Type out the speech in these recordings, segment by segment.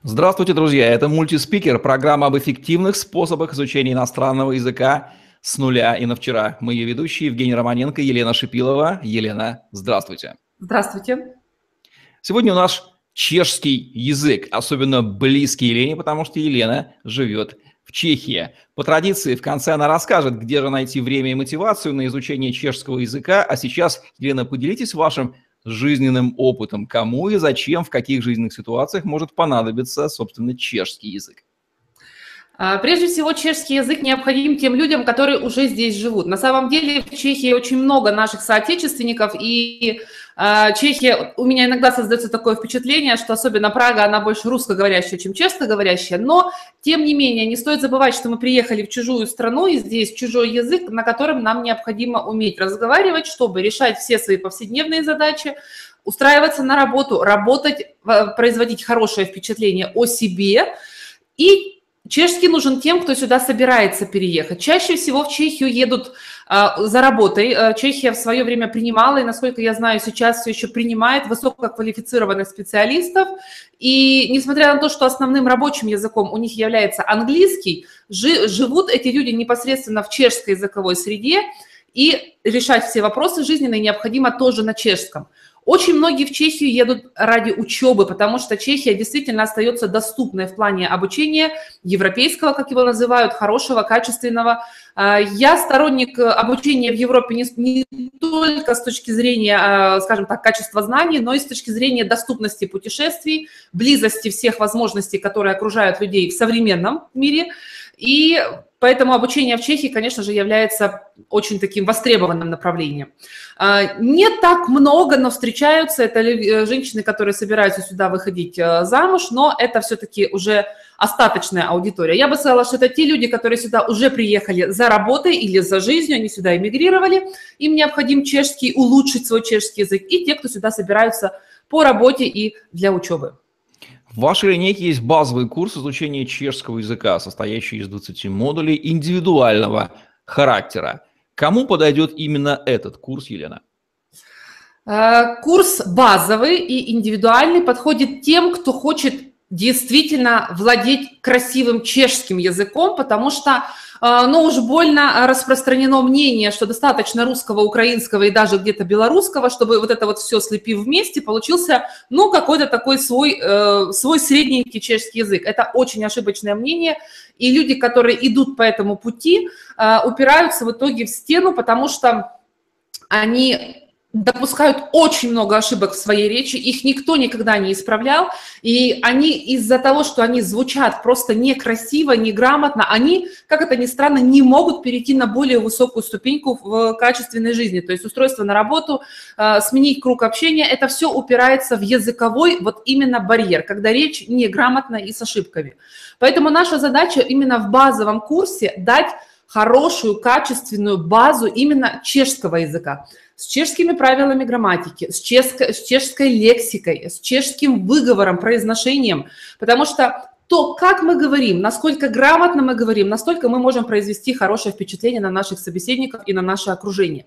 Здравствуйте, друзья! Это мультиспикер, программа об эффективных способах изучения иностранного языка с нуля и на вчера. Мы ее ведущие Евгений Романенко, Елена Шипилова. Елена, здравствуйте. Здравствуйте. Сегодня у нас чешский язык, особенно близкий Елене, потому что Елена живет в Чехии. По традиции, в конце она расскажет, где же найти время и мотивацию на изучение чешского языка. А сейчас, Елена, поделитесь вашим жизненным опытом, кому и зачем, в каких жизненных ситуациях может понадобиться, собственно, чешский язык. А, прежде всего, чешский язык необходим тем людям, которые уже здесь живут. На самом деле в Чехии очень много наших соотечественников, и Чехия, у меня иногда создается такое впечатление, что особенно Прага, она больше русскоговорящая, чем чешскоговорящая, но, тем не менее, не стоит забывать, что мы приехали в чужую страну, и здесь чужой язык, на котором нам необходимо уметь разговаривать, чтобы решать все свои повседневные задачи, устраиваться на работу, работать, производить хорошее впечатление о себе и Чешский нужен тем, кто сюда собирается переехать. Чаще всего в Чехию едут а, за работой. А, Чехия в свое время принимала, и, насколько я знаю, сейчас все еще принимает высококвалифицированных специалистов. И несмотря на то, что основным рабочим языком у них является английский, жи, живут эти люди непосредственно в чешской языковой среде, и решать все вопросы жизненные необходимо тоже на чешском. Очень многие в Чехию едут ради учебы, потому что Чехия действительно остается доступной в плане обучения европейского, как его называют, хорошего, качественного. А, я сторонник обучения в Европе не, не только с точки зрения, а, скажем так, качества знаний, но и с точки зрения доступности путешествий, близости всех возможностей, которые окружают людей в современном мире. И Поэтому обучение в Чехии, конечно же, является очень таким востребованным направлением. А, не так много, но встречаются. Это э, женщины, которые собираются сюда выходить э, замуж, но это все-таки уже остаточная аудитория. Я бы сказала, что это те люди, которые сюда уже приехали за работой или за жизнью, они сюда эмигрировали, им необходим чешский, улучшить свой чешский язык, и те, кто сюда собираются по работе и для учебы. В вашей линейке есть базовый курс изучения чешского языка, состоящий из 20 модулей индивидуального характера. Кому подойдет именно этот курс, Елена? Э, курс базовый и индивидуальный подходит тем, кто хочет действительно владеть красивым чешским языком, потому что а, но уж больно распространено мнение, что достаточно русского, украинского и даже где-то белорусского, чтобы вот это вот все слепив вместе, получился, ну, какой-то такой свой, э, свой средненький чешский язык. Это очень ошибочное мнение, и люди, которые идут по этому пути, э, упираются в итоге в стену, потому что они допускают очень много ошибок в своей речи, их никто никогда не исправлял, и они из-за того, что они звучат просто некрасиво, неграмотно, они, как это ни странно, не могут перейти на более высокую ступеньку в качественной жизни, то есть устройство на работу, э, сменить круг общения, это все упирается в языковой вот именно барьер, когда речь неграмотна и с ошибками. Поэтому наша задача именно в базовом курсе дать хорошую, качественную базу именно чешского языка с чешскими правилами грамматики, с, чешской, с чешской лексикой, с чешским выговором, произношением, потому что то, как мы говорим, насколько грамотно мы говорим, настолько мы можем произвести хорошее впечатление на наших собеседников и на наше окружение.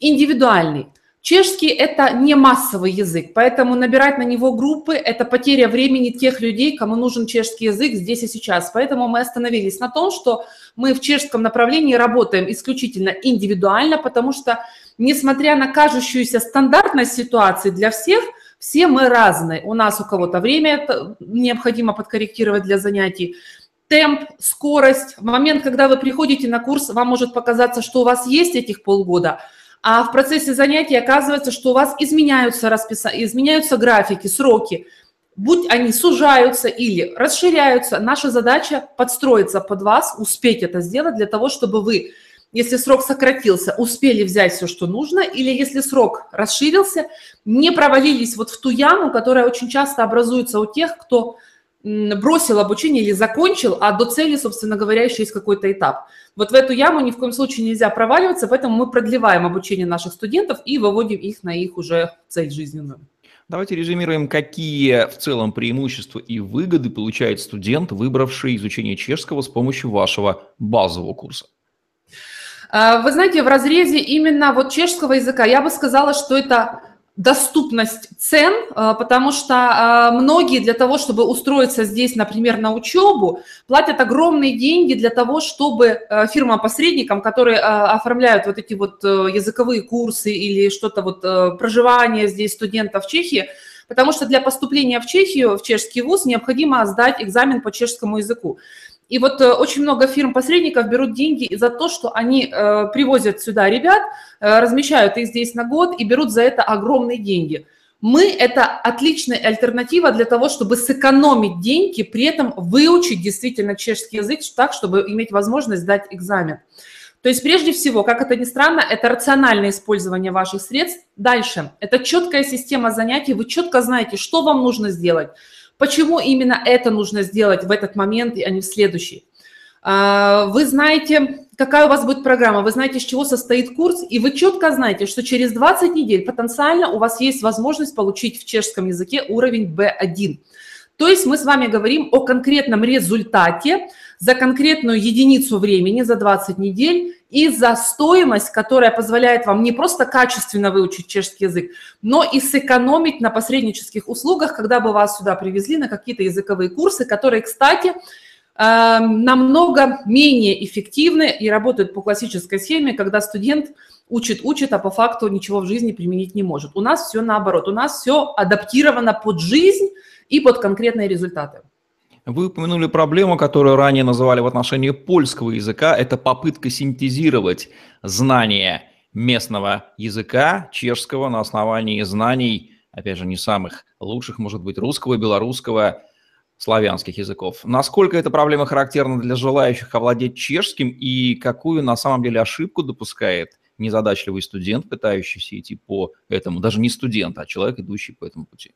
Индивидуальный. Чешский – это не массовый язык, поэтому набирать на него группы – это потеря времени тех людей, кому нужен чешский язык здесь и сейчас. Поэтому мы остановились на том, что мы в чешском направлении работаем исключительно индивидуально, потому что, несмотря на кажущуюся стандартность ситуации для всех, все мы разные. У нас у кого-то время необходимо подкорректировать для занятий, темп, скорость. В момент, когда вы приходите на курс, вам может показаться, что у вас есть этих полгода – а в процессе занятий оказывается, что у вас изменяются, расписа... изменяются графики, сроки, будь они сужаются или расширяются, наша задача подстроиться под вас, успеть это сделать для того, чтобы вы, если срок сократился, успели взять все, что нужно, или если срок расширился, не провалились вот в ту яму, которая очень часто образуется у тех, кто бросил обучение или закончил, а до цели, собственно говоря, еще есть какой-то этап. Вот в эту яму ни в коем случае нельзя проваливаться, поэтому мы продлеваем обучение наших студентов и выводим их на их уже цель жизненную. Давайте резюмируем, какие в целом преимущества и выгоды получает студент, выбравший изучение чешского с помощью вашего базового курса. А, вы знаете, в разрезе именно вот чешского языка я бы сказала, что это доступность цен, э, потому что э, многие для того, чтобы устроиться здесь, например, на учебу, платят огромные деньги для того, чтобы э, фирмам-посредникам, которые оформляют вот эти вот языковые курсы или что-то вот проживание здесь студентов в Чехии, потому что для поступления в Чехию, в чешский вуз, необходимо сдать экзамен по чешскому языку. И вот э, очень много фирм-посредников берут деньги за то, что они э, привозят сюда ребят, э, размещают их здесь на год и берут за это огромные деньги. Мы – это отличная альтернатива для того, чтобы сэкономить деньги, при этом выучить действительно чешский язык так, чтобы иметь возможность сдать экзамен. То есть прежде всего, как это ни странно, это рациональное использование ваших средств. Дальше – это четкая система занятий, вы четко знаете, что вам нужно сделать – Почему именно это нужно сделать в этот момент, а не в следующий? А, вы знаете, какая у вас будет программа, вы знаете, из чего состоит курс, и вы четко знаете, что через 20 недель потенциально у вас есть возможность получить в чешском языке уровень B1. То есть мы с вами говорим о конкретном результате за конкретную единицу времени, за 20 недель, и за стоимость, которая позволяет вам не просто качественно выучить чешский язык, но и сэкономить на посреднических услугах, когда бы вас сюда привезли на какие-то языковые курсы, которые, кстати, эм, намного менее эффективны и работают по классической схеме, когда студент учит, учит, а по факту ничего в жизни применить не может. У нас все наоборот, у нас все адаптировано под жизнь и под конкретные результаты. Вы упомянули проблему, которую ранее называли в отношении польского языка. Это попытка синтезировать знания местного языка, чешского, на основании знаний, опять же, не самых лучших, может быть, русского, белорусского, славянских языков. Насколько эта проблема характерна для желающих овладеть чешским и какую на самом деле ошибку допускает незадачливый студент, пытающийся идти по этому, даже не студент, а человек, идущий по этому пути?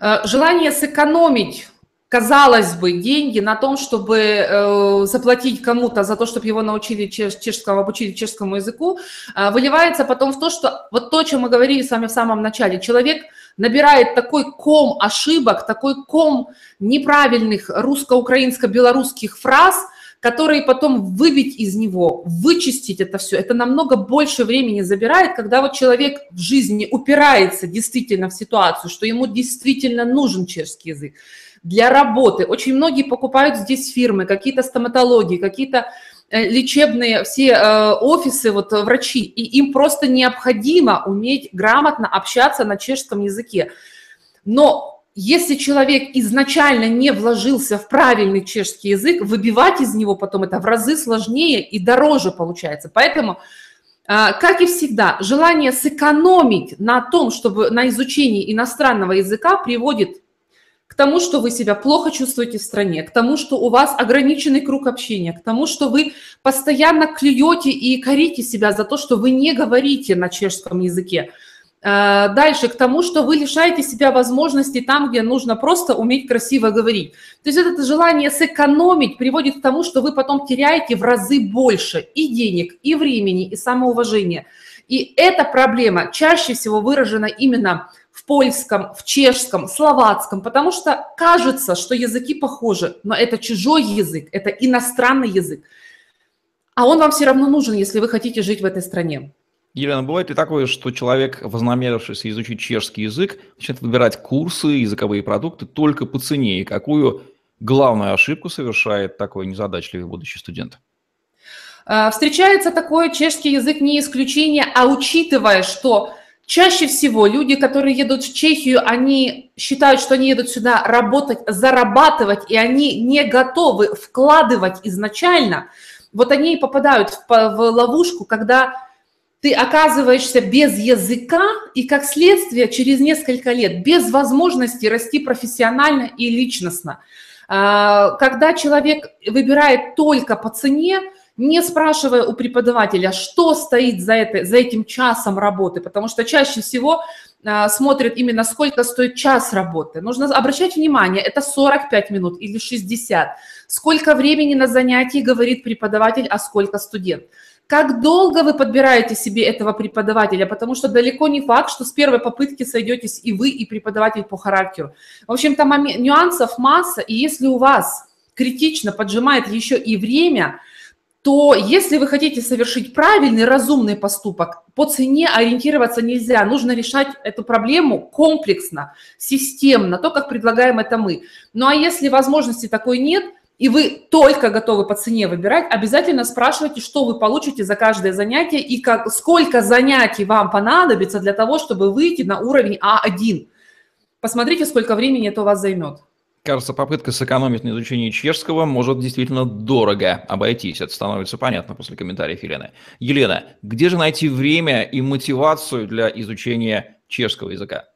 Э, желание сэкономить казалось бы, деньги на том, чтобы э, заплатить кому-то за то, чтобы его научили чеш, чешскому, обучили чешскому языку, э, выливается потом в то, что вот то, о чем мы говорили с вами в самом начале, человек набирает такой ком ошибок, такой ком неправильных русско-украинско-белорусских фраз, которые потом выбить из него, вычистить это все, это намного больше времени забирает, когда вот человек в жизни упирается действительно в ситуацию, что ему действительно нужен чешский язык для работы. Очень многие покупают здесь фирмы, какие-то стоматологии, какие-то э, лечебные все э, офисы, вот врачи, и им просто необходимо уметь грамотно общаться на чешском языке. Но если человек изначально не вложился в правильный чешский язык, выбивать из него потом это в разы сложнее и дороже получается. Поэтому, э, как и всегда, желание сэкономить на том, чтобы на изучении иностранного языка приводит тому, что вы себя плохо чувствуете в стране, к тому, что у вас ограниченный круг общения, к тому, что вы постоянно клюете и корите себя за то, что вы не говорите на чешском языке. Э, дальше, к тому, что вы лишаете себя возможности там, где нужно просто уметь красиво говорить. То есть это желание сэкономить приводит к тому, что вы потом теряете в разы больше и денег, и времени, и самоуважения. И эта проблема чаще всего выражена именно польском, в чешском, словацком, потому что кажется, что языки похожи, но это чужой язык, это иностранный язык. А он вам все равно нужен, если вы хотите жить в этой стране. Елена, бывает и такое, что человек, вознамерившийся изучить чешский язык, начинает выбирать курсы, языковые продукты только по цене. И какую главную ошибку совершает такой незадачливый будущий студент? А, встречается такой чешский язык не исключение, а учитывая, что Чаще всего люди, которые едут в Чехию, они считают, что они едут сюда работать, зарабатывать, и они не готовы вкладывать изначально. Вот они и попадают в, в ловушку, когда ты оказываешься без языка и, как следствие, через несколько лет без возможности расти профессионально и личностно. А, когда человек выбирает только по цене, не спрашивая у преподавателя, что стоит за, это, за этим часом работы, потому что чаще всего а, смотрят именно сколько стоит час работы. Нужно обращать внимание, это 45 минут или 60. Сколько времени на занятии говорит преподаватель, а сколько студент. Как долго вы подбираете себе этого преподавателя, потому что далеко не факт, что с первой попытки сойдетесь и вы, и преподаватель по характеру. В общем-то, нюансов масса, и если у вас критично поджимает еще и время – то если вы хотите совершить правильный, разумный поступок, по цене ориентироваться нельзя. Нужно решать эту проблему комплексно, системно, то, как предлагаем это мы. Ну а если возможности такой нет, и вы только готовы по цене выбирать, обязательно спрашивайте, что вы получите за каждое занятие и как, сколько занятий вам понадобится для того, чтобы выйти на уровень А1. Посмотрите, сколько времени это у вас займет. Кажется, попытка сэкономить на изучении чешского может действительно дорого обойтись. Это становится понятно после комментариев Елены. Елена, где же найти время и мотивацию для изучения чешского языка?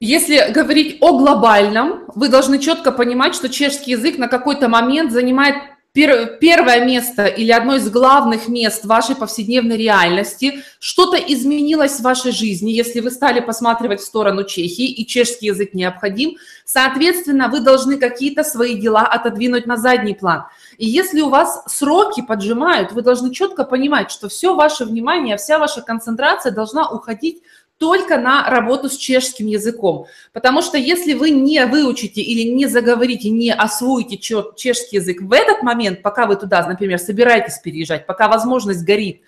Если говорить о глобальном, вы должны четко понимать, что чешский язык на какой-то момент занимает первое место или одно из главных мест вашей повседневной реальности, что-то изменилось в вашей жизни, если вы стали посматривать в сторону Чехии и чешский язык необходим, соответственно, вы должны какие-то свои дела отодвинуть на задний план. И если у вас сроки поджимают, вы должны четко понимать, что все ваше внимание, вся ваша концентрация должна уходить только на работу с чешским языком. Потому что если вы не выучите или не заговорите, не освоите чешский язык в этот момент, пока вы туда, например, собираетесь переезжать, пока возможность горит,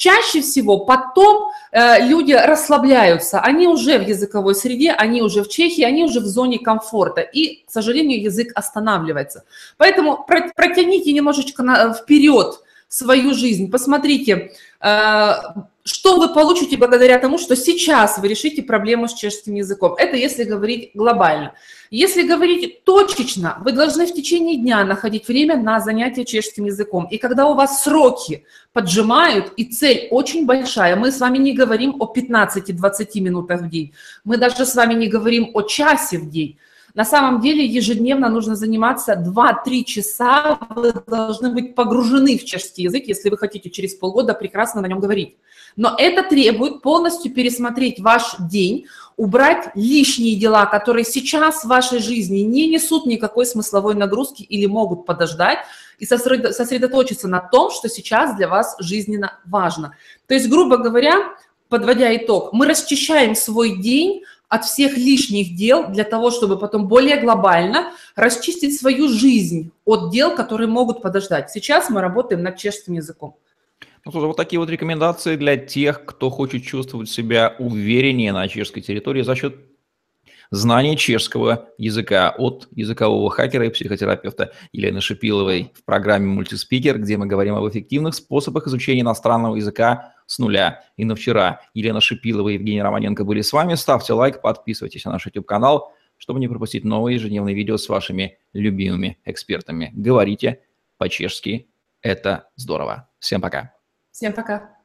чаще всего потом э, люди расслабляются, они уже в языковой среде, они уже в Чехии, они уже в зоне комфорта, и, к сожалению, язык останавливается. Поэтому протяните немножечко на, вперед свою жизнь, посмотрите, э, что вы получите благодаря тому, что сейчас вы решите проблему с чешским языком. Это если говорить глобально. Если говорить точечно, вы должны в течение дня находить время на занятия чешским языком. И когда у вас сроки поджимают, и цель очень большая, мы с вами не говорим о 15-20 минутах в день, мы даже с вами не говорим о часе в день, на самом деле ежедневно нужно заниматься 2-3 часа, вы должны быть погружены в чешский язык, если вы хотите через полгода прекрасно на нем говорить. Но это требует полностью пересмотреть ваш день, убрать лишние дела, которые сейчас в вашей жизни не несут никакой смысловой нагрузки или могут подождать, и сосредоточиться на том, что сейчас для вас жизненно важно. То есть, грубо говоря, подводя итог, мы расчищаем свой день от всех лишних дел для того, чтобы потом более глобально расчистить свою жизнь от дел, которые могут подождать. Сейчас мы работаем над чешским языком. Ну, вот такие вот рекомендации для тех, кто хочет чувствовать себя увереннее на чешской территории за счет знание чешского языка от языкового хакера и психотерапевта Елены Шипиловой в программе «Мультиспикер», где мы говорим об эффективных способах изучения иностранного языка с нуля. И на вчера Елена Шипилова и Евгений Романенко были с вами. Ставьте лайк, подписывайтесь на наш YouTube-канал, чтобы не пропустить новые ежедневные видео с вашими любимыми экспертами. Говорите по-чешски. Это здорово. Всем пока. Всем пока.